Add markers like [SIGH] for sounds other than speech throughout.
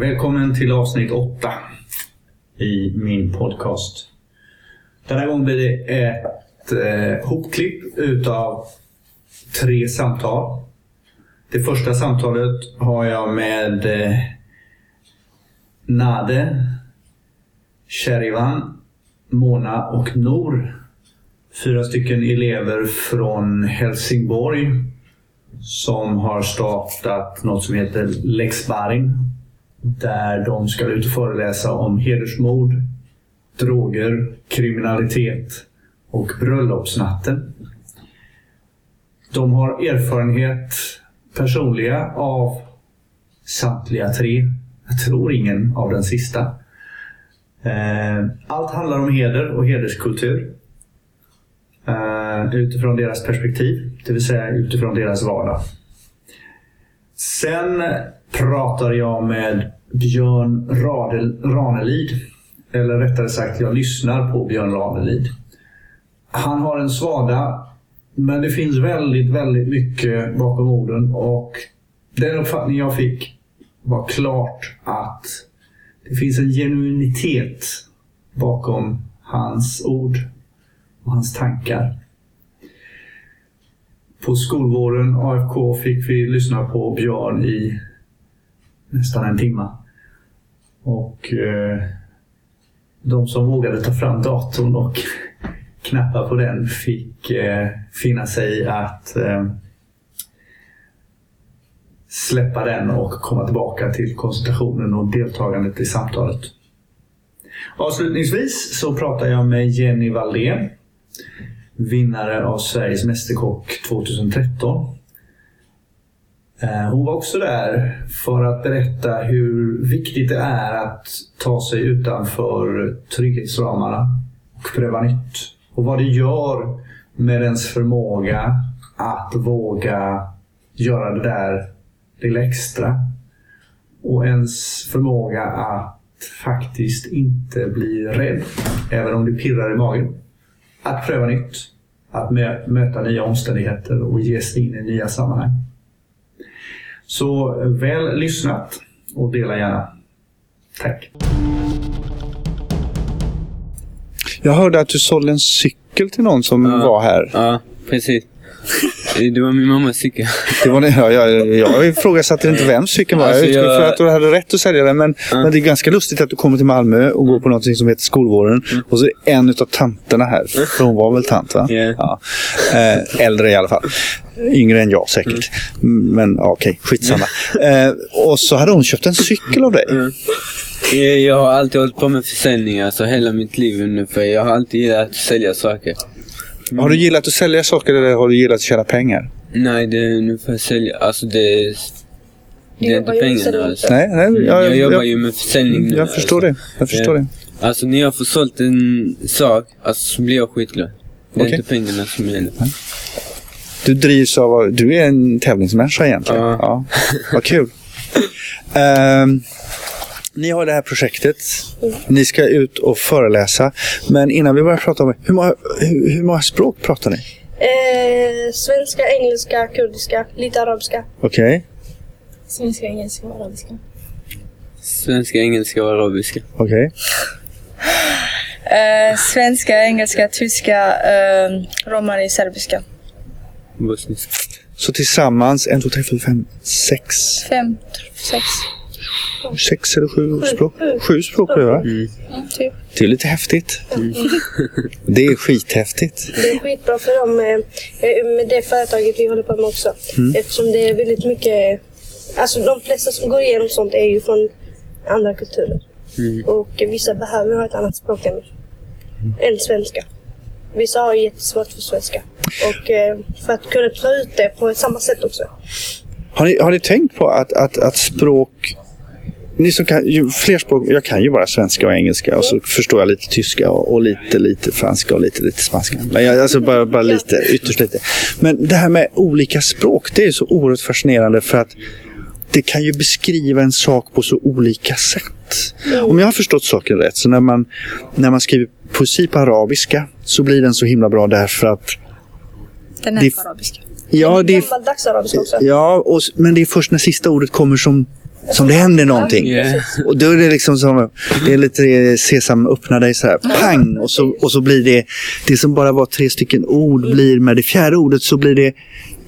Välkommen till avsnitt 8 i min podcast. Denna gång blir det ett eh, hopklipp utav tre samtal. Det första samtalet har jag med eh, Nade, Sherivan, Mona och Nor. Fyra stycken elever från Helsingborg som har startat något som heter Lex Barin där de ska ut och föreläsa om hedersmord, droger, kriminalitet och bröllopsnatten. De har erfarenhet personliga av samtliga tre. Jag tror ingen av den sista. Eh, allt handlar om heder och hederskultur. Eh, utifrån deras perspektiv, det vill säga utifrån deras vardag. Sen pratar jag med Björn Radel, Ranelid. Eller rättare sagt, jag lyssnar på Björn Ranelid. Han har en svada, men det finns väldigt, väldigt mycket bakom orden. Och den uppfattning jag fick var klart att det finns en genuinitet bakom hans ord och hans tankar. På skolvåren AFK fick vi lyssna på Björn i nästan en timme. Och eh, de som vågade ta fram datorn och [LAUGHS] knappa på den fick eh, finna sig i att eh, släppa den och komma tillbaka till koncentrationen och deltagandet i samtalet. Avslutningsvis så pratar jag med Jenny Valdén. Vinnare av Sveriges Mästerkock 2013. Eh, hon var också där för att berätta hur viktigt det är att ta sig utanför trygghetsramarna och pröva nytt. Och vad det gör med ens förmåga att våga göra det där lilla extra. Och ens förmåga att faktiskt inte bli rädd, även om det pirrar i magen. Att pröva nytt. Att möta nya omständigheter och ge sig in i nya sammanhang. Så väl lyssnat och dela gärna. Tack! Jag hörde att du sålde en cykel till någon som Ja. var här. Ja, precis. Det var min mammas cykel. Det var det, ja, jag, jag ifrågasatte inte vems cykeln var. Alltså, jag utgick jag- att du hade rätt att sälja den. Men, men det är ganska lustigt att du kommer till Malmö och går på något som heter Skolvården. Och så är en av tanterna här. För hon var väl tant va? Ja. Ja. Eh, äldre i alla fall. Yngre än jag säkert. Men ja, okej, skitsamma. Eh, och så hade hon köpt en cykel av dig. Jag, jag har alltid hållit på med försäljning, alltså hela mitt liv ungefär. Jag har alltid gillat att sälja saker. Har du gillat att sälja saker eller har du gillat att tjäna pengar? Nej, det är ungefär sälja. Alltså det, det är inte pengarna. Alltså. Nej, nej jag, Jag jobbar jag, ju med försäljning nu. jag förstår alltså. det. Jag förstår Ja. det. Alltså när jag får sålt en sak, alltså så blir jag skitglad. Det är inte pengarna som gäller. Du drivs av... Du är en tävlingsmänniska egentligen. Ja. Ja. Vad kul. Ehm, ni har det här projektet. Ni ska ut och föreläsa. Men innan vi börjar prata om det. Hur många, hur, hur många språk pratar ni? Eh, svenska, engelska, kurdiska, lite arabiska. Okej. Svenska, engelska och arabiska. Svenska, engelska och arabiska. Okej. Eh, svenska, engelska, tyska, eh, romani, serbiska. Bosniska. Så tillsammans en, två, tre, fyra, fem, sex. Fem, sex, Sex eller sju språk? Sju språk det va? typ. Det är lite häftigt. [LAUGHS] Det är skithäftigt. Det är skitbra för dem eh, med det företaget vi håller på med också. Eftersom det är väldigt mycket... Alltså de flesta som går igenom sånt är ju från andra kulturer. Och vissa behöver ha ett annat språk än, än svenska. Vissa har jättesvårt för svenska. Och eh, för att kunna ta ut det på samma sätt också. Har ni, har ni tänkt på att, att, att språk... Ni som kan ju fler språk, jag kan ju bara svenska och engelska och så förstår jag lite tyska och, och lite, lite franska och lite, lite spanska. Men jag, alltså bara, bara lite, ytterst lite. Men det här med olika språk, det är så oerhört fascinerande för att det kan ju beskriva en sak på så olika sätt. Om jag har förstått saken rätt, så när man, när man skriver poesi på arabiska så blir den så himla bra därför att Den är Det- på arabiska. ja, det är Gammaldags arabiska också. Ja, och, men det är först när sista ordet kommer som Som det händer någonting. Ja. Och då är det liksom som, det är lite sesam öppna dig så här, pang! Och så, och så blir det, det som bara var tre stycken ord blir med det fjärde ordet så blir det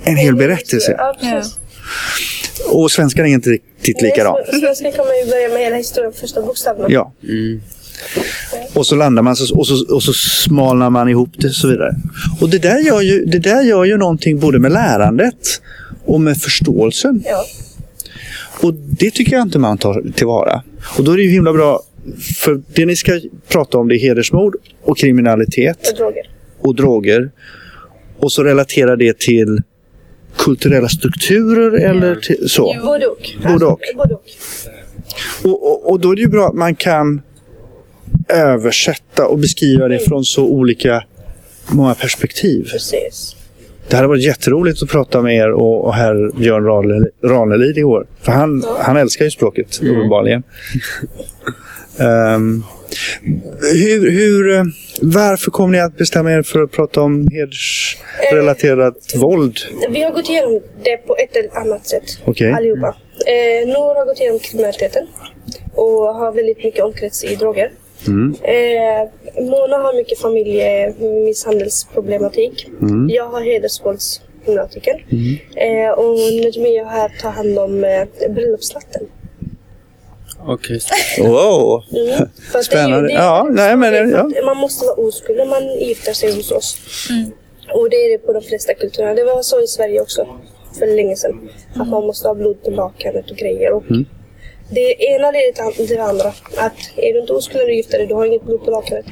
en hel berättelse. Precis. Och svenskan är inte riktigt likadan. Nej, Svenska kan man ju börja med hela historien, första bokstäverna. Ja. Och så landar man så, och, så, och så smalnar man ihop det och så vidare. Och det där, gör ju, det där gör ju någonting både med lärandet och med förståelsen. Ja. Och det tycker jag inte man tar tillvara. Och då är det ju himla bra, för det ni ska prata om det är hedersmord och kriminalitet Och droger. och droger. Och så relaterar det till kulturella strukturer eller till, så. Både och. Både. Och, och, och då är det ju bra att man kan översätta och beskriva det från så olika många perspektiv. Precis. Det hade varit jätteroligt att prata med er och, och herr Björn Ranelid, Ranelid igår. För han, han älskar ju språket, uppenbarligen. Ehm, hur, hur, eh, varför kom ni att bestämma er för att prata om hedersrelaterat våld? Vi har gått igenom det på ett eller annat sätt. Okej. Allihopa. Eh, Nour har gått igenom kriminaliteten och har väldigt mycket omkrets i droger. Mm. Eh, Mona har mycket familjemisshandelsproblematik. Mm. Jag har hedersvåldsproblematiken. Eh, och Nejmia här tar hand om eh, bröllopsnatten. Okej. Wow! Mm. Spännande. Det Ja, nej, men- ja. Man måste vara oskuld när man gifter sig hos oss. Och det är det på de flesta kulturerna. Det var så i Sverige också för länge sedan. Att man måste ha blod på lakanet och grejer. Och Mm. Det ena leder till det andra. Att är du inte oskuld när du gifter dig, du har inget blod på lakanet.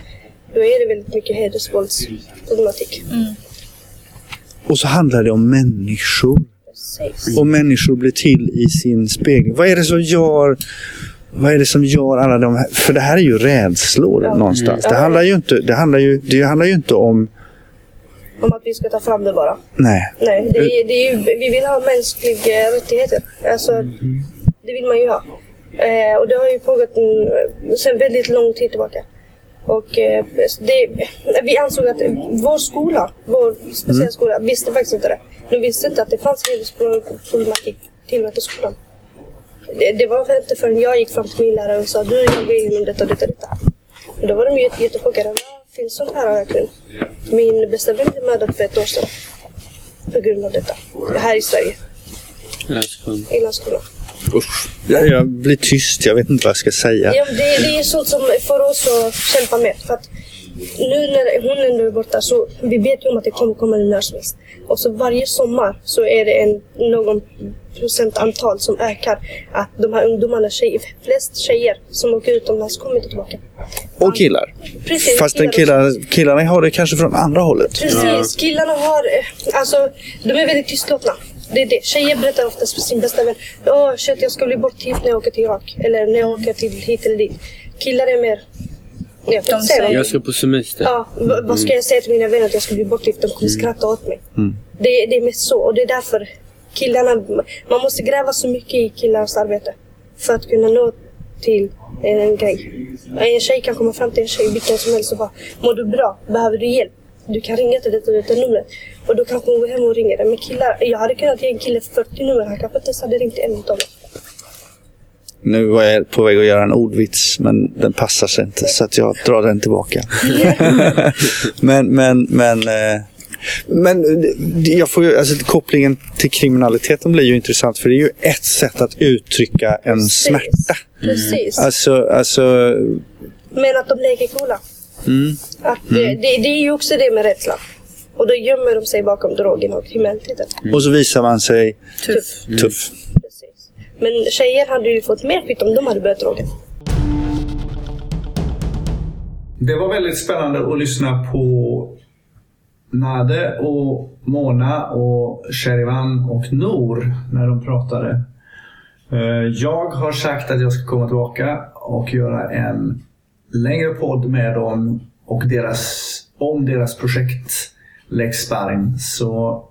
Då är det väldigt mycket hedersvåldsproblematik. Och så handlar det om människor. Precis. Och människor blir till i sin spegling. Vad är det som gör vad är det som gör alla de här... För det här är ju rädslor Ja. någonstans. Mm. Det, handlar ju inte, det, handlar ju, det handlar ju inte om... Om att vi ska ta fram det bara. Nej. Nej, det är, det är ju, vi vill ha mänskliga rättigheter. Alltså, det vill man ju ha. Eh, och det har ju pågått en, sedan väldigt lång tid tillbaka. Och eh, det, vi ansåg att vår skola, vår speciella skola, visste faktiskt inte det. De visste inte att det fanns hedersproblematik tillräckligt i skolan. Det, det var inte förrän jag gick fram till min lärare och sa du, jag går igenom detta, detta, detta. Och då var de jätte- jättechockade. Finns sånt här verkligen? Min bästa vän blev mördad för ett år sedan. På grund av detta. Här i Sverige, Landskrona. i Landskrona. Usch. Jag, jag blir tyst. Jag vet inte vad jag ska säga. Ja, det, det är sånt som får oss att kämpa med. För att nu när hon ändå är borta så vi vet ju om att det kommer komma en när som helst. Och så varje sommar så är det en, någon procentantal som ökar. Att de här ungdomarna, tjejer, flest tjejer som åker utomlands kommer inte tillbaka. Och killar. Precis, Fastän killar killar, killarna har det kanske från andra hållet. Precis, killarna har, eh, alltså de är väldigt tystlåtna. Det är det. Tjejer berättar oftast för sin bästa vän. Åh shit, jag ska bli bortgift när jag åker till Irak. Eller när jag åker till hit eller dit. Killar är mer... Jag De säger- vad- Jag ska på semester. Ja, v- vad ska jag säga till mina vänner att jag ska bli bortgift? De kommer skratta åt mig. Det, det är mest så. Och det är därför killarna... Man måste gräva så mycket i killarnas arbete. För att kunna nå till en grej. En tjej kan komma fram till en tjej, vilken som helst och bara Mår du bra? Behöver du hjälp? Du kan ringa till detta och detta numret. Och då kanske hon går hem och ringer det. Men killar, jag hade kunnat ge en kille 40 nummer. Han kanske inte ens hade ringt en utav dem. Nu var jag på väg att göra en ordvits, men den passar sig inte. Så att jag drar den tillbaka. [LAUGHS] men, men, men... eh, Men det- jag får ju, alltså, kopplingen till kriminaliteten blir ju intressant. För det är ju ett sätt att uttrycka en Precis. smärta. Precis. Alltså, alltså... Men att de leker coola. Mm. Att det, det, det är ju också det med rädslan. Och då gömmer de sig bakom drogen och kriminaliteten. Och så visar man sig Tuff. tuff. Precis. Men tjejer hade ju fått mer skit om de hade börjat drogen. Det var väldigt spännande att lyssna på Nade och Mona och Sherivan och Nor när de pratade. Eh, Jag har sagt att jag ska komma tillbaka och göra en längre podd med dem och deras, om deras projekt Lex Sparring. Så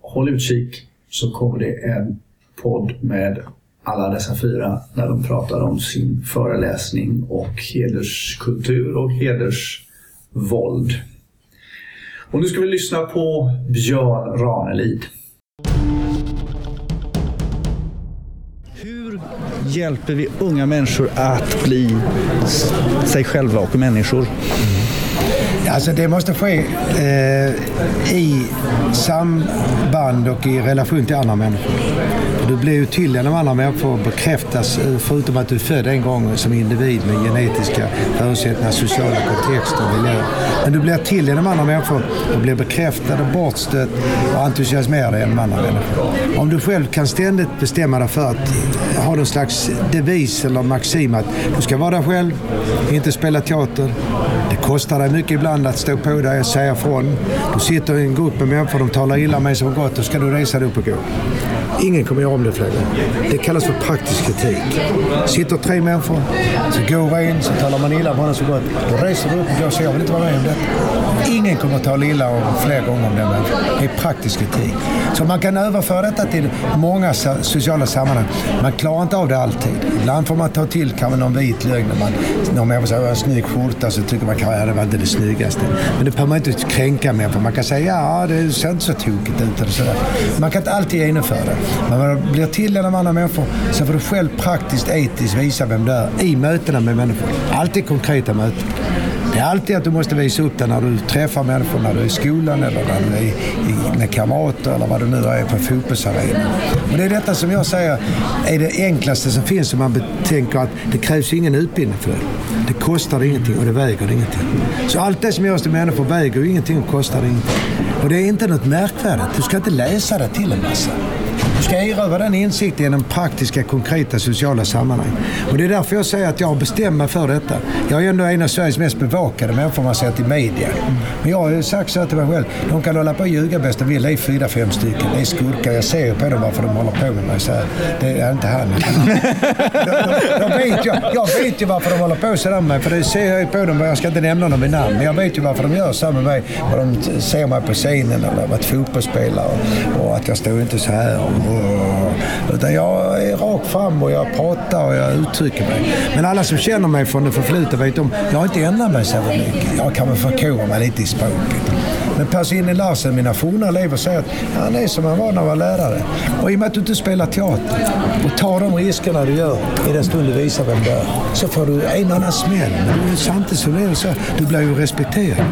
håll utkik så kommer det en podd med alla dessa fyra när de pratar om sin föreläsning och hederskultur och hedersvåld. Och nu ska vi lyssna på Björn Ranelid. Hjälper vi unga människor att bli sig själva och människor? Mm. Alltså det måste ske eh, i samband och i relation till andra människor. Du blir ju till genom andra människor och bekräftas, eh, förutom att du är född en gång som individ med genetiska förutsättningar, sociala kontexter och miljö. Men du blir till genom andra människor och blir bekräftad och bortstött och entusiasmerad genom andra människor. Om du själv kan ständigt bestämma dig för att ha någon slags devis eller maxim att du ska vara dig själv, inte spela teater. Det kostar dig mycket ibland att stå på dig och säga ifrån. Du sitter i en grupp med människor, de talar illa om mig som gott, då ska du resa dig upp och gå. Ingen kommer göra om det fler. Det kallas för praktisk kritik. Sitter tre människor, så går en, så talar man illa om honom så gott. Då reser du upp och går och säger jag vill inte vara med om detta. Ingen kommer att tala illa om fler gånger om den människan. Det är praktisk kritik. Så man kan överföra detta till många sociala sammanhang. Man klarar inte av det alltid. Ibland får man ta till kanske någon vit lögn. När man, någon människa säger en snygg skjorta så tycker man kanske att det var inte det snyggaste. Men det behöver man inte kränka människor. Man kan säga ja, det ser inte så tokigt ut eller sådär. Man kan inte alltid genomföra det. Men när man blir till av andra människor så får du själv praktiskt, etiskt visa vem du är i mötena med människor. Alltid konkreta möten. Det är alltid att du måste visa upp det när du träffar människor, när du är i skolan eller när du är i, med kamrater eller vad du nu är på fotbollsarenan. Och det är detta som jag säger är det enklaste som finns om man betänker att det krävs ingen utbildning för det. Det kostar ingenting och det väger ingenting. Så allt det som görs till människor väger ingenting och kostar ingenting. Och det är inte något märkvärdigt. Du ska inte läsa det till en massa. Du ska erövra den insikten genom praktiska, konkreta sociala sammanhang. Och det är därför jag säger att jag har bestämt mig för detta. Jag är ändå en av Sveriges mest bevakade människor man ser till media. Men jag har ju sagt så till mig själv, de kan hålla på och ljuga bäst de vill. Det är fyra, fem stycken. Det är skurkar. Jag ser ju på dem varför de håller på med mig så här. Det är inte han. [LAUGHS] de, de, vet jag, jag vet ju varför de håller på så där med mig. För det ser jag ju på dem. Jag ska inte nämna dem vid namn. Men jag vet ju varför de gör så här med mig. Och de ser mig på scenen eller varit fotbollsspelare. Och, och att jag står inte så här. Och, utan jag är rakt fram och jag pratar och jag uttrycker mig. Men alla som känner mig från det förflutna vet om jag har inte ändrat mig så mycket. Jag kan väl förkovra mig lite i språket. Men Percy Larsen, mina forna elever, säger att han är som han var när han var lärare. Och i och med att du inte spelar teater och tar de riskerna du gör i den stund du visar vem du är, så får du en annan smäll. Men samtidigt som du det så, du blir ju respekterad.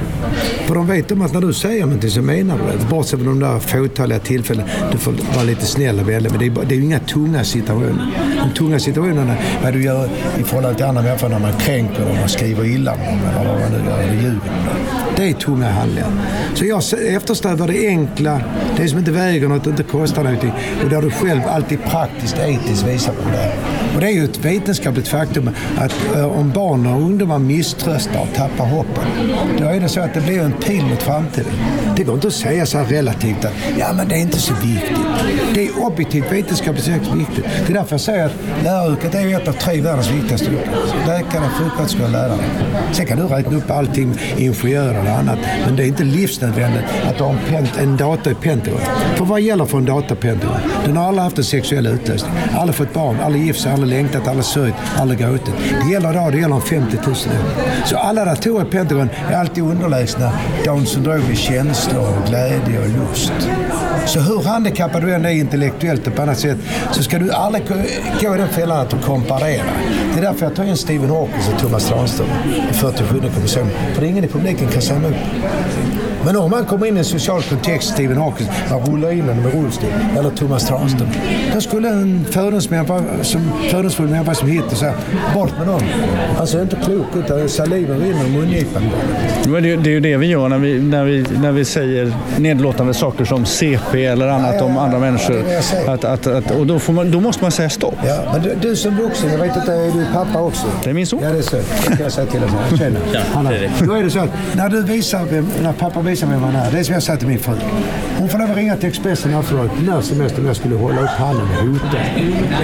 För de vet om att när du säger någonting så menar du det. Bortsett från de där fåtaliga tillfällena, du får vara lite snäll och vänlig. Men det är, bara- det är ju inga tunga situationer. De tunga situationerna, vad du gör i förhållande till andra människor när man kränker dem och skriver illa om dem eller vad man nu gör, eller ljuger om dem. Det är tunga handlingar. Så jag eftersträvar det enkla, det som inte väger något och inte kostar någonting. Och där du själv alltid praktiskt, etiskt visar på det. Och det är ju ett vetenskapligt faktum att eh, om barn och ungdomar misströstar och tappar hoppet, då är det så att det blir en pil mot framtiden. Det går inte att säga så här relativt att ja, men det är inte så viktigt. Det är objektivt vetenskapligt sett viktigt. Det är därför jag säger att läraryrket är ju ett av tre världens viktigaste yrken. Läkare, sjuksköterskor och lärare. Sen kan du räkna upp allting, ingenjörer och annat, men det är inte livs livsnödvändigt att du har en, pent, en dator i Pentagon. För vad gäller för en dator i Pentagon? Den har aldrig haft en sexuell utlösning, aldrig fått barn, aldrig gift sig, aldrig längtat, aldrig sörjt, aldrig gråtit. Det gäller idag, det gäller om 50 000 år. Så alla datorer i Pentagon är alltid underlägsna Downs syndrom i känslor, och glädje och lust. Så hur handikappad du än är intellektuellt och på annat sätt så ska du aldrig gå i den fällan att du komparerar. Det är därför jag tar in Stephen Hawking och Thomas Tranström i 47 kommissionen. För ingen i publiken kan säga emot. Men om man kommer in i en social kontext, Stephen Hawking, man rullar in honom med rullstol, eller Thomas Tranström, då skulle en fördomsmänniska som, fördomsfull människa som Hitler säga bort med dem. Han ser inte klok ut, saliven rinner ur mungipan. Men det, det är ju det vi gör när vi, när vi, när vi säger nedlåtande saker som CP eller annat Ja, ja, om ja. andra Ja, människor. jag. Att, att, att, och då, får man, då måste man säga stopp. Ja, men du, du som vuxen, jag vet inte, är du pappa också? Det är min son. Ja, det är så. Det kan jag säga till dig. Jag känner. Är- Då är det så att när, du visar vem, när pappa visar vem han är, det är som jag sa till min fru. Hon får lov att ringa till Expressen efteråt när som helst om jag skulle hålla upp handen och hota.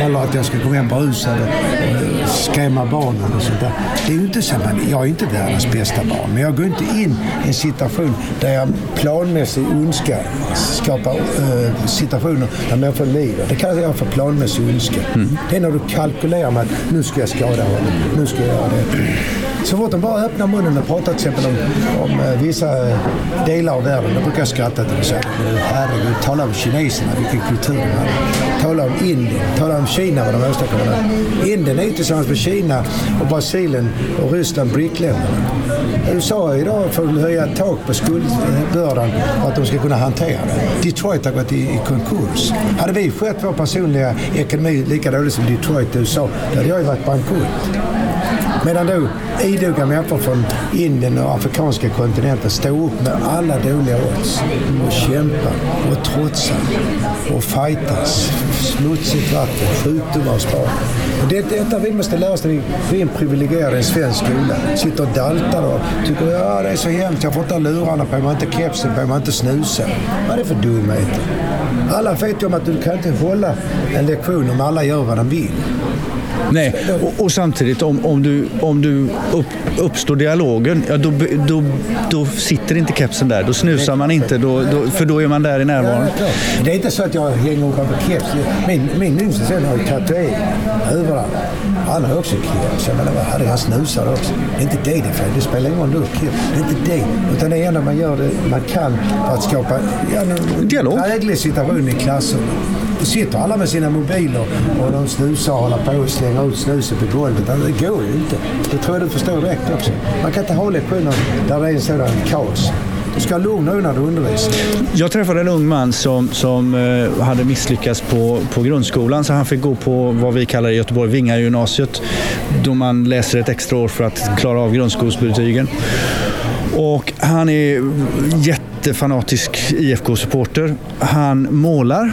Eller att jag ska komma hem berusad och eh, skrämma barnen och sånt där. Det är ju inte så, man, jag är inte världens bästa barn, men jag går inte in i en situation där jag planmässig ondska skapar eh, situationer där människor lider. Det kallar jag för planmässig ondska. Det är när du kalkylerar med att nu ska jag skada honom, nu ska jag göra det. Så fort de bara öppnar munnen och pratar till exempel om, om eh, vissa eh, delar av världen, då brukar jag skratta till och säga herregud, tala om kineserna, vilken kultur de hade. Tala om Indien, tala om Kina, vad de åstadkommer där. Indien är ju tillsammans med Kina och Brasilien och Ryssland BRIC-länderna. USA idag får höja ett tak på skuldbördan för att de ska kunna hantera det. Detroit har gått i, i konkurs. Hade vi skött vår personliga ekonomi lika dåligt som Detroit i USA, då hade jag ju varit bankrutt. Medan då idoga människor från Indien och afrikanska kontinenten står upp med alla dåliga odds och kämpar och trotsar och fightas. Smutsigt vatten, sjukdomar och spar. Och det, detta vi måste lära oss när vi, är en privilegierad i en svensk skola. Sitter och daltar och tycker ja det är så hemskt, jag får inte ha lurarna på mig, inte kepsen på mig, inte snusa. Vad är det för dumheter? Alla vet ju om att du kan inte hålla en lektion om alla gör vad de vill. Nej, och, och samtidigt om, om du, om du upp, uppstår dialogen, ja, då, då, då sitter inte kepsen där. Då snusar man inte, då, då, för då är man där i närvaron. Det är inte så att jag hänger på keps. Min, min yngste son har ju tatuering överallt. Han har också keps. Jag menar, vad hade han snusar också? Det är inte det det är. Det spelar ingen roll om du. Det är inte det. Utan det är ändå man gör det man kan för att skapa ja, en Dialog. dräglig situation i klassen. Då sitter alla med sina mobiler och de snusar och håller på och slänger ut snuset på golvet. Det går ju inte. Det tror jag du förstår direkt också. Man kan inte ha lektioner där det är en sådan kaos. Du ska ha lugn och du undervisning. Jag träffade en ung man som, som eh, hade misslyckats på, på grundskolan så han fick gå på vad vi kallar i Göteborg Vinga gymnasiet. Då man läser ett extra år för att klara av grundskolsbetygen. Och han är jättefanatisk IFK-supporter. Han målar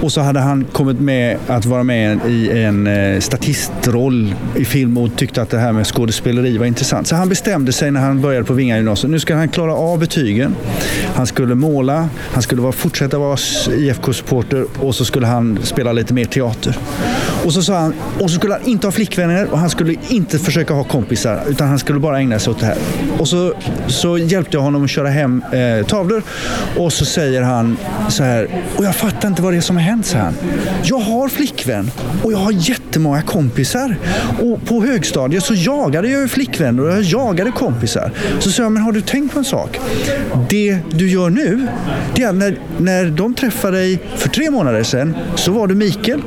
och så hade han kommit med att vara med i en eh, statistroll i film och tyckte att det här med skådespeleri var intressant. Så han bestämde sig när han började på Vinga Gymnasium, Nu ska han klara av betygen. Han skulle måla, han skulle vara, fortsätta vara IFK-supporter och så skulle han spela lite mer teater. Och så sa han, och så skulle han inte ha flickvänner och han skulle inte försöka ha kompisar utan han skulle bara ägna sig åt det här. Och så, så hjälpte jag honom att köra hem eh, tavlor och så säger han så här, och jag fattar inte vad det är som har hänt, så han. Jag har flickvän och jag har jättemånga kompisar. Och på högstadiet så jagade jag ju flickvänner och jag jagade kompisar. Så sa jag, men har du tänkt på en sak? Det du gör nu, det är att när, när de träffade dig för tre månader sedan så var du Mikael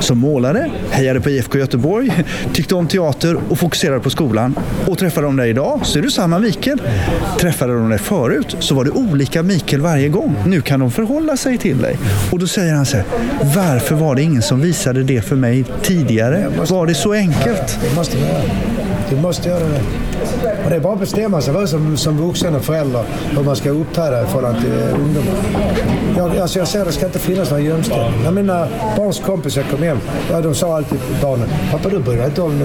som målade, hejade på IFK Göteborg, tyckte om teater och fokuserade på skolan. Och träffar de dig idag så är du samma Mikael. Träffade de dig förut så var det olika Mikael varje gång. Nu kan de förhålla sig till dig. Och då säger han så här, varför var det ingen som visade det för mig tidigare? Var det så enkelt? Det måste göra göra. Du måste göra det. Och det är bara att bestämma sig för som, som vuxen och förälder hur man ska uppträda i förhållande till ungdomar. Jag, alltså jag ser att det ska inte finnas några gömställen. När mina barns kompisar kom hem, ja, de sa alltid till barnen, pappa du bryr dig inte om,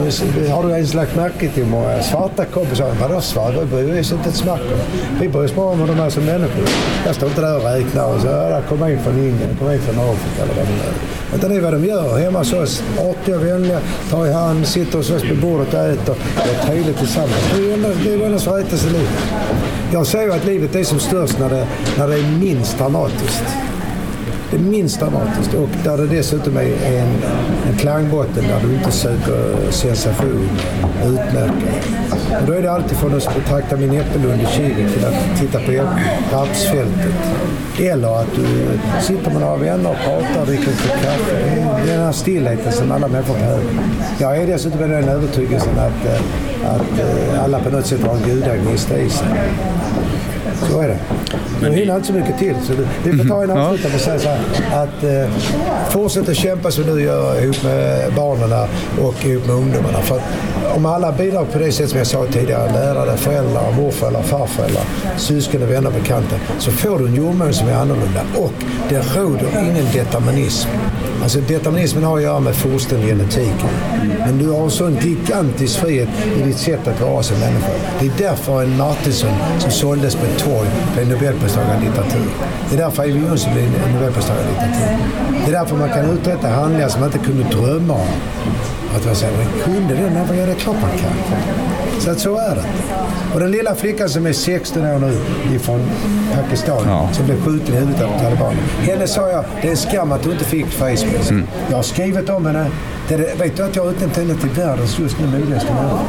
har du ens lagt märke till många svarta kompisar? Vadå svarta? Det bryr oss inte ett smack om. Vi bryr oss bara om hur de är som människor. Jag står inte där och räknar och så, ja, där kommer en från Indien, kommer en från Afrika eller vad det nu är. Utan det är vad de gör hemma hos oss. Artiga, vänliga, tar i hand, sitter hos oss vid bordet och äter. Det är trevligt tillsammans. Det är ju enda- det är enda som rättas i livet. Jag säger ju att livet är som störst när det, när det är minst dramatiskt. Det är minst dramatiskt och där det dessutom är en, en klangbotten där du inte söker sensation, utmärkelse. Och då är det alltid från att betrakta min äppelund i Kivik till att titta på rapsfältet. Eller att du sitter med några vänner och pratar dricker en kopp kaffe. Det är den här stillheten som alla människor behöver. Jag är dessutom av den övertygelsen att, eh, att eh, alla på något sätt har en gudagnista i sig. Så är det. Nu hinner inte så mycket till. Så vi får ta en avslutande och säga så här, att eh, fortsätt att kämpa som du gör ihop med barnen och ihop med ungdomarna. För att om alla bidrar på det sätt som jag sa tidigare, lärare, föräldrar, morföräldrar, farföräldrar, syskon, och vänner, bekanta, så får du en jordmån som är annorlunda. Och det råder ingen determinism. Alltså determinismen har att göra med fosten genetiken. Men du har en sån gigantisk frihet i ditt sätt att vara som människa. Det är därför en Martinsson som såldes på ett torg blev Nobelpristagare i litteratur. Det är därför Eyvind Jonsson blev Nobelpristagare i litteratur. Det är därför man kan uträtta handlingar som man inte kunde drömma om. Att man säger, men kunde den människan? Ja, det klart man kan. Så att så är det. Och den lilla flickan som är 16 år nu ifrån Pakistan Ja. som blev skjuten i huvudet av talibaner. Henne sa jag, det är en skam att du inte fick Facebook. Mm. Jag har skrivit om henne. Det vet du att jag har utnämnt henne till världens just nu modigaste människa?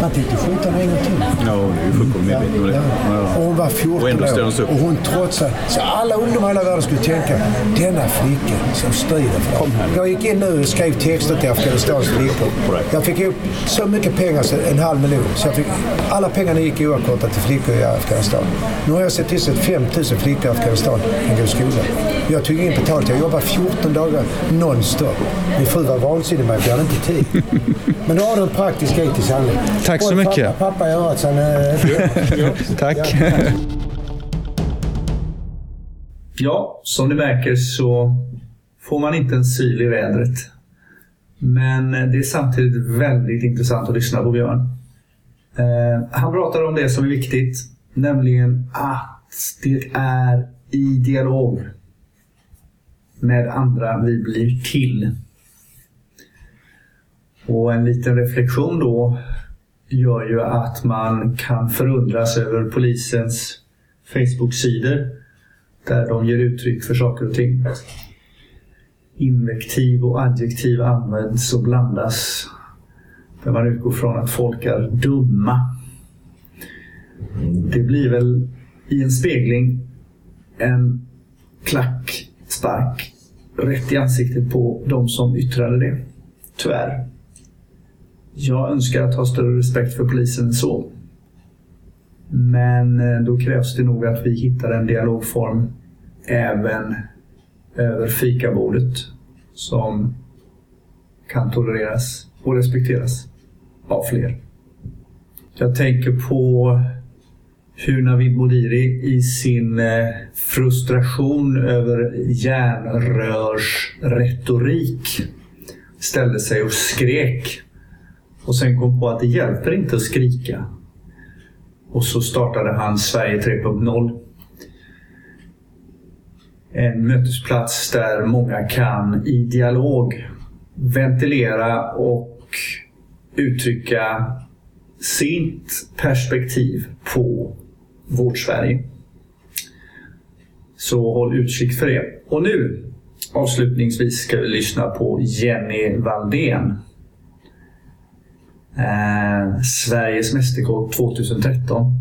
Man tänkte skjuta henne en gång till. Ja, det är ju fullkomligt medveten om det. Ja. Och hon var 14 Och ändå hon år och hon trotsade. Så alla ungdomar i hela världen skulle tänka, denna flicka som strider för. Jag gick in nu och skrev texter till Afghanistans flickor. Jag fick ihop så mycket pengar, så en halv miljon. Så jag fick, alla pengarna gick oavkortat till flickor i Afghanistan. Nu har jag sett till så att 5 000 flickor i Afghanistan kan gå i skolan. Jag tog in betalt. Jag jobbade 14 dagar nonstop. Min fru var vansinnig med att jag hade inte tid. Men då har du en praktisk etisk handling. Tack så mycket. Pappa, pappa i örat eh, [LAUGHS] Tack. Ja, som ni märker så får man inte en syl i vädret. Men det är samtidigt väldigt intressant att lyssna på Björn. Eh, han pratar om det som är viktigt, nämligen att det är i dialog med andra vi blir till. Och en liten reflektion då gör ju att man kan förundras över polisens Facebook-sidor där de ger uttryck för saker och ting. Invektiv och adjektiv används och blandas. Där man utgår från att folk är dumma. Det blir väl i en spegling en klackspark rätt i ansiktet på de som yttrade det. Tyvärr. Jag önskar att ha större respekt för polisen än så. Men eh, då krävs det nog att vi hittar en dialogform även över fikabordet som kan tolereras och respekteras av fler. Jag tänker på hur Navid Modiri i sin eh, frustration över järnrörsretorik ställde sig och skrek. Och sen kom på att det hjälper inte att skrika. Och så startade han Sverige 3.0. En mötesplats där många kan i dialog ventilera och uttrycka sitt perspektiv på vårt Sverige. Så håll utkik för det. Och nu avslutningsvis ska vi lyssna på Jenny Valdén. Eh, Sveriges Mästerkock 2013.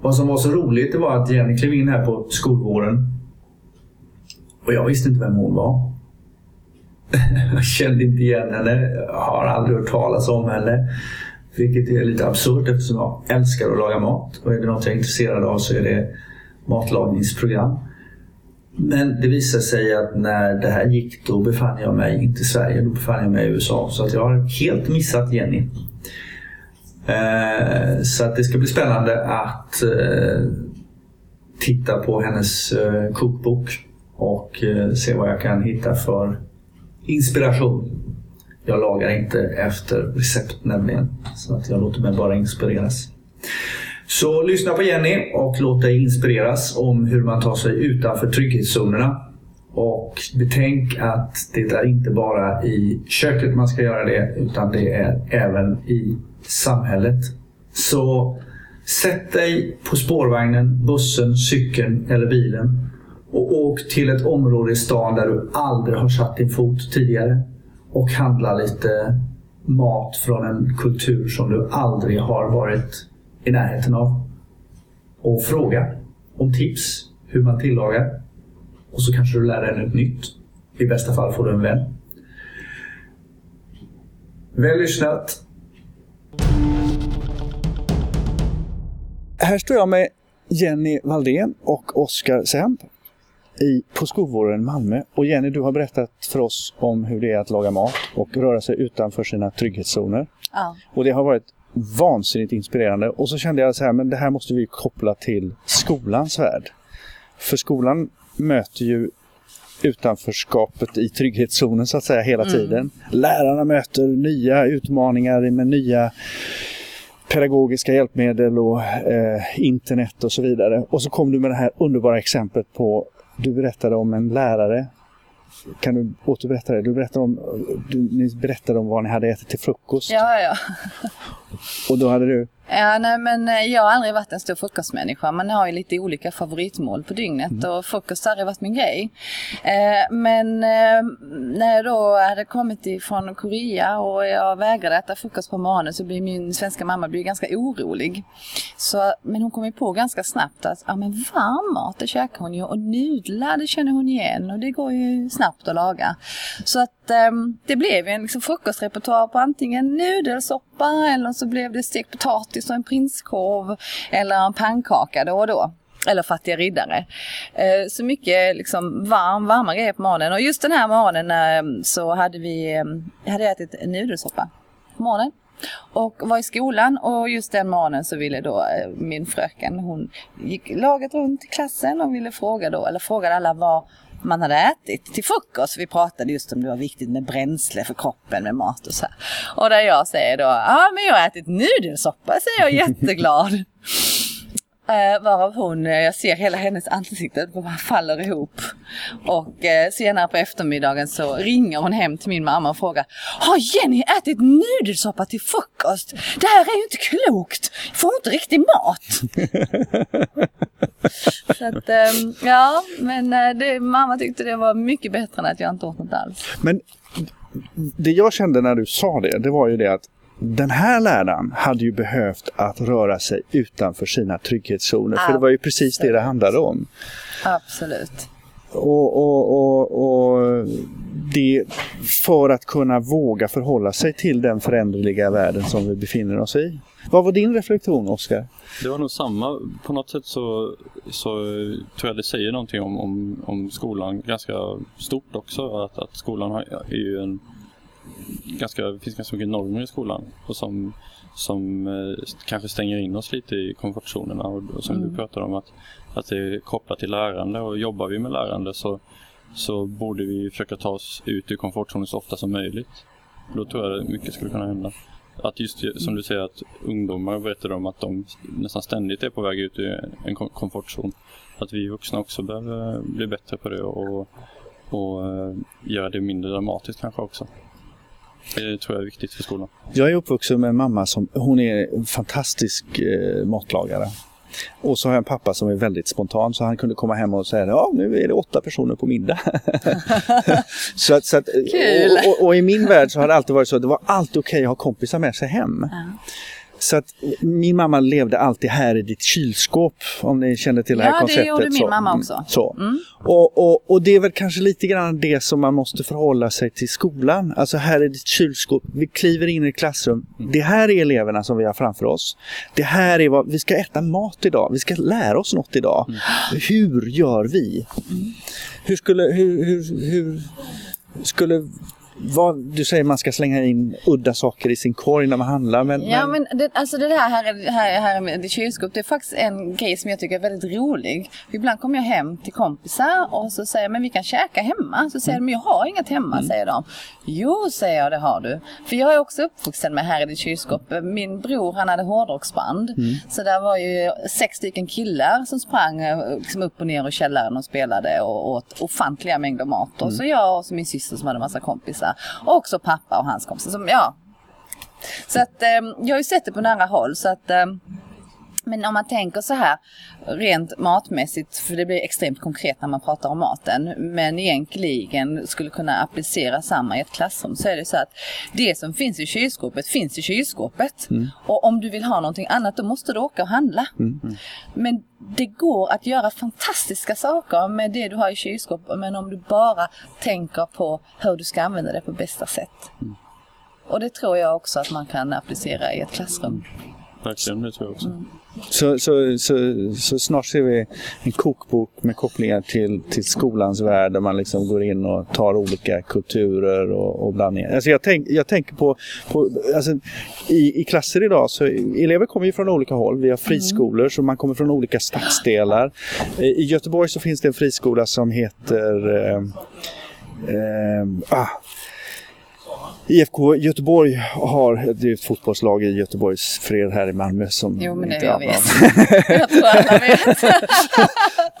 Vad som var så roligt det var att Jenny klev in här på skolvåren. Och jag visste inte vem hon var. [LAUGHS] jag kände inte igen henne. Jag har aldrig hört talas om henne. Vilket är lite absurt eftersom jag älskar att laga mat. Och är det något jag är intresserad av så är det matlagningsprogram. Men det visade sig att när det här gick då befann jag mig inte i Sverige, då befann jag mig i USA. Så att jag har helt missat Jenny. Eh, så att det ska bli spännande att eh, titta på hennes eh, kokbok och se vad jag kan hitta för inspiration. Jag lagar inte efter recept nämligen, så att jag låter mig bara inspireras. Så lyssna på Jenny och låt dig inspireras om hur man tar sig utanför trygghetszonerna. Och betänk att det är inte bara i köket man ska göra det, utan det är även i samhället. Så sätt dig på spårvagnen, bussen, cykeln eller bilen och åk till ett område i stan där du aldrig har satt din fot tidigare och handla lite mat från en kultur som du aldrig har varit i närheten av. Och fråga om tips hur man tillagar. Och så kanske du lär dig något nytt. I bästa fall får du en vän. Väl lyssnat. Här står jag med Jenny Valdén och Oskar Semp i, på skolvården i Malmö. Och Jenny, du har berättat för oss om hur det är att laga mat och röra sig utanför sina trygghetszoner. Ja. Och det har varit vansinnigt inspirerande. Och så kände jag så här, men det här måste vi koppla till skolans värld. För skolan möter ju utanförskapet i trygghetszonen så att säga hela tiden. Lärarna möter nya utmaningar med nya pedagogiska hjälpmedel och eh, internet och så vidare. Och så kom du med det här underbara exemplet på, du berättade om en lärare. Kan du återberätta det? Du berättade om, du, ni berättade om vad ni hade ätit till frukost. Ja, ja. Och då hade du Ja, nej, men eh, jag har aldrig varit en stor frukostmänniska. Man har ju lite olika favoritmål på dygnet Mm. och frukost har aldrig varit min grej. Eh, men eh, när jag då hade kommit ifrån Korea och jag vägrade äta frukost på morgonen så blir min svenska mamma blir ganska orolig. Så, men hon kom ju på ganska snabbt att ja, men varm mat det käkar hon ju och nudlar det känner hon igen och det går ju snabbt att laga. Så att eh, det blev en liksom, frukostrepertoar på antingen nudelsoppa eller så blev det stekt potatis och en prinskorv eller en pannkaka då och då. Eller fattiga riddare. Eh, Så mycket liksom varm, varma grejer på morgonen. Och just den här morgonen eh, så hade vi eh, jag hade ätit nudelsoppa på morgonen. Och var i skolan och just den morgonen så ville då eh, min fröken, hon gick laget runt i klassen och ville fråga då, eller frågade alla vad man hade ätit till frukost. Vi pratade just om det var viktigt med bränsle för kroppen med mat och så här. Och där jag säger då, ja men jag har ätit nudelsoppa, säger jag jätteglad. [LAUGHS] Eh, varav hon, eh, jag ser hela hennes ansikte bara faller ihop. Och eh, senare på eftermiddagen så ringer hon hem till min mamma och frågar Har Jenny ätit nudelsoppa till frukost? Det här är ju inte klokt! Får hon inte riktig mat! [LAUGHS] [LAUGHS] så att, ehm, ja, men eh, det, mamma tyckte det var mycket bättre än att jag inte åt något alls. Men det jag kände när du sa det, det var ju det att den här läraren hade ju behövt att röra sig utanför sina trygghetszoner. För det var ju precis det det handlade om. Absolut. Och, och, och, och det för att kunna våga förhålla sig till den föränderliga världen som vi befinner oss i. Vad var din reflektion, Oskar? Det var nog samma. På något sätt så, så tror jag det säger någonting om, om, om skolan ganska stort också. Att, att skolan har, är ju en ganska, det finns ganska mycket normer i skolan och som, som eh, kanske stänger in oss lite i komfortzonerna och, och som du pratar om att, att det är kopplat till lärande och jobbar vi med lärande så, så borde vi försöka ta oss ut ur komfortzonen så ofta som möjligt. Då tror jag mycket skulle kunna hända. Att just som du säger att ungdomar berättar om att de nästan ständigt är på väg ut ur en komfortzon. Att vi vuxna också behöver bli bättre på det och, och eh, göra det mindre dramatiskt kanske också. Det tror jag är viktigt för skolan. Jag är uppvuxen med en mamma som hon är en fantastisk eh, matlagare. Och så har jag en pappa som är väldigt spontan så han kunde komma hem och säga ja nu är det åtta personer på middag. [LAUGHS] så att, så att, och, och, och i min värld så har det alltid varit så att det var alltid okej att ha kompisar med sig hem. Så att min mamma levde alltid här i ditt kylskåp om ni känner till det här Ja, det konceptet. gjorde min så. mamma Mm, också. Så. Och, och, och det är väl kanske lite grann det som man måste förhålla sig till skolan. Alltså här är ditt kylskåp, vi kliver in i ett klassrum. Det här är eleverna som vi har framför oss. Det här är vad, vi ska äta mat idag, vi ska lära oss något idag. Hur gör vi? Hur skulle, hur, hur, hur skulle vad, du säger man ska slänga in udda saker i sin korg när man handlar. Men, Ja men det, alltså det där här, här, här med kylskåp, det är faktiskt en grej som jag tycker är väldigt rolig. Ibland kommer jag hem till kompisar och så säger jag, men vi kan käka hemma. Så säger de, men jag har inget hemma, säger de. Jo, säger jag, det har du. För jag är också uppvuxen med här i ditt kylskåp. Min bror han hade hårdrocksband. Så där var ju sex stycken killar som sprang eh, liksom upp och ner i källaren och spelade och åt ofantliga mängder mat. Och så jag och så min syster som hade massa kompisar. Och också pappa och hans kompisar. Som, ja, så att eh, jag har ju sett det på nära håll så att eh, men om man tänker så här rent matmässigt, för det blir extremt konkret när man pratar om maten, men egentligen skulle kunna applicera samma i ett klassrum så är det så att det som finns i kylskåpet finns i kylskåpet. Och om du vill ha någonting annat då måste du åka och handla. Men det går att göra fantastiska saker med det du har i kylskåpet men om du bara tänker på hur du ska använda det på bästa sätt. Och det tror jag också att man kan applicera i ett klassrum. Verkligen, det tror jag också. Så, så, så, så snart ser vi en kokbok med kopplingar till, till skolans värld där man liksom går in och tar olika kulturer och, och blandningar. Alltså jag, tänk, jag tänker på, på alltså i, i klasser idag så elever kommer ju från olika håll. Vi har friskolor så man kommer från olika stadsdelar. I Göteborg så finns det en friskola som heter eh, eh, ah, IFK Göteborg har, det ett fotbollslag i Göteborgs fred här i Malmö som... Jo, men det inte jag har- vet. jag tror alla vet.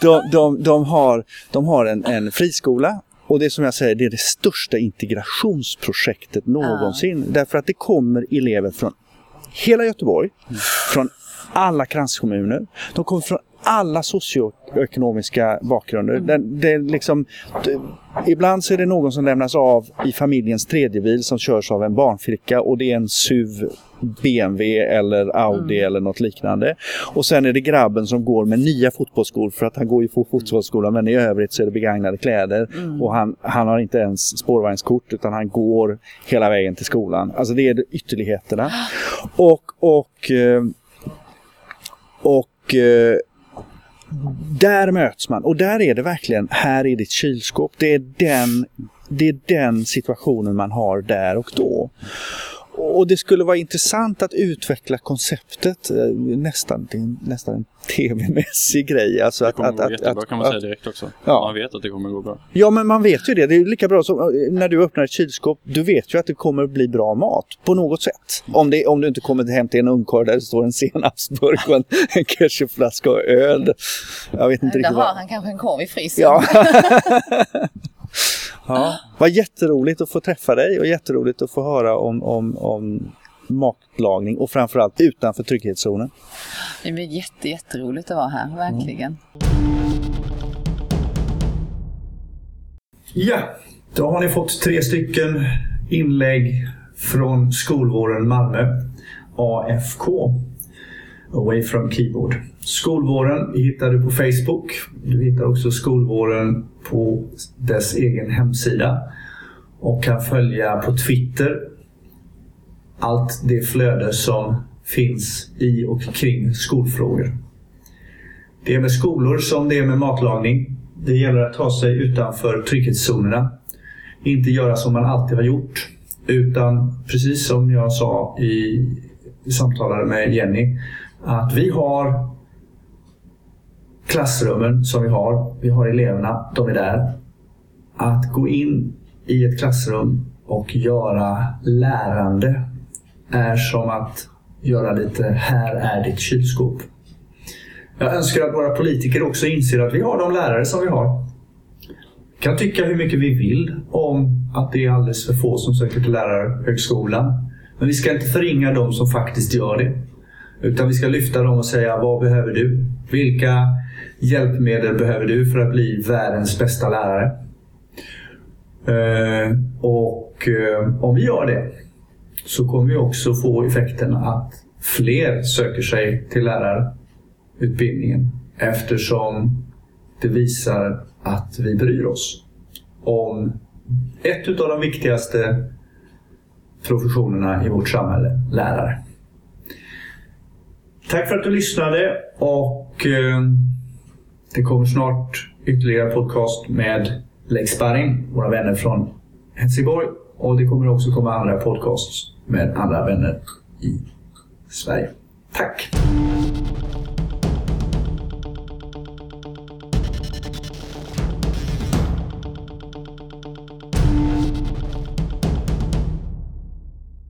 [LAUGHS] de, de, de har, de har en, en friskola och det som jag säger, det är det största integrationsprojektet någonsin. Därför att det kommer elever från hela Göteborg, från alla kranskommuner. De kommer från alla socioekonomiska bakgrunder. Det, det är liksom, det, ibland så är det någon som lämnas av i familjens tredje bil som körs av en barnflicka och det är en SUV BMW eller Audi mm. eller något liknande. Och sen är det grabben som går med nya fotbollsskor för att han går ju på fotbollsskola men i övrigt så är det begagnade kläder. Mm. Och han, han har inte ens spårvagnskort utan han går hela vägen till skolan. Alltså det är ytterligheterna. [GASPS] Och, och, eh, och eh, där möts man och där är det verkligen, här är ditt kylskåp. Det är den, det är den situationen man har där och då. Och det skulle vara intressant att utveckla konceptet, eh, nästan, nästan en tv-mässig grej. Alltså det kommer att, gå att, jättebra att, kan man säga direkt också. Ja. Man vet att det kommer gå bra. Ja, men man vet ju det. Det är lika bra som eh, när du öppnar ett kylskåp. Du vet ju att det kommer bli bra mat på något sätt. Om, det, om du inte kommer hem till en ungkarl där det står en senapsburk och en, en ketchupflaska och öl. Jag vet inte Där riktigt. har vad. han kanske en korv i frysen. Ja. [LAUGHS] Ja, vad jätteroligt att få träffa dig och jätteroligt att få höra om, om, om matlagning och framförallt utanför trygghetszonen. Det blir jätte, jätteroligt att vara här, verkligen. Ja, då har ni fått tre stycken inlägg från skolvården Malmö, AFK. Away from Keyboard. Skolvåren hittar du på Facebook. Du hittar också skolvåren på dess egen hemsida. Och kan följa på Twitter allt det flöde som finns i och kring skolfrågor. Det är med skolor som det är med matlagning. Det gäller att ta sig utanför trygghetszonerna. Inte göra som man alltid har gjort. Utan precis som jag sa i samtalade med Jenny att vi har klassrummen som vi har. Vi har eleverna, de är där. Att gå in i ett klassrum och göra lärande är som att göra lite här är ditt kylskåp. Jag önskar att våra politiker också inser att vi har de lärare som vi har. Vi kan tycka hur mycket vi vill om att det är alldeles för få som söker till lärarhögskolan. Men vi ska inte förringa de som faktiskt gör det. Utan vi ska lyfta dem och säga vad behöver du? Vilka hjälpmedel behöver du för att bli världens bästa lärare? Eh, och eh, om vi gör det så kommer vi också få effekten att fler söker sig till lärarutbildningen eftersom det visar att vi bryr oss om ett av de viktigaste professionerna i vårt samhälle, lärare. Tack för att du lyssnade och eh, det kommer snart ytterligare podcast med Lex Sparring, våra vänner från Helsingborg. Och det kommer också komma andra podcasts med andra vänner i Sverige. Tack!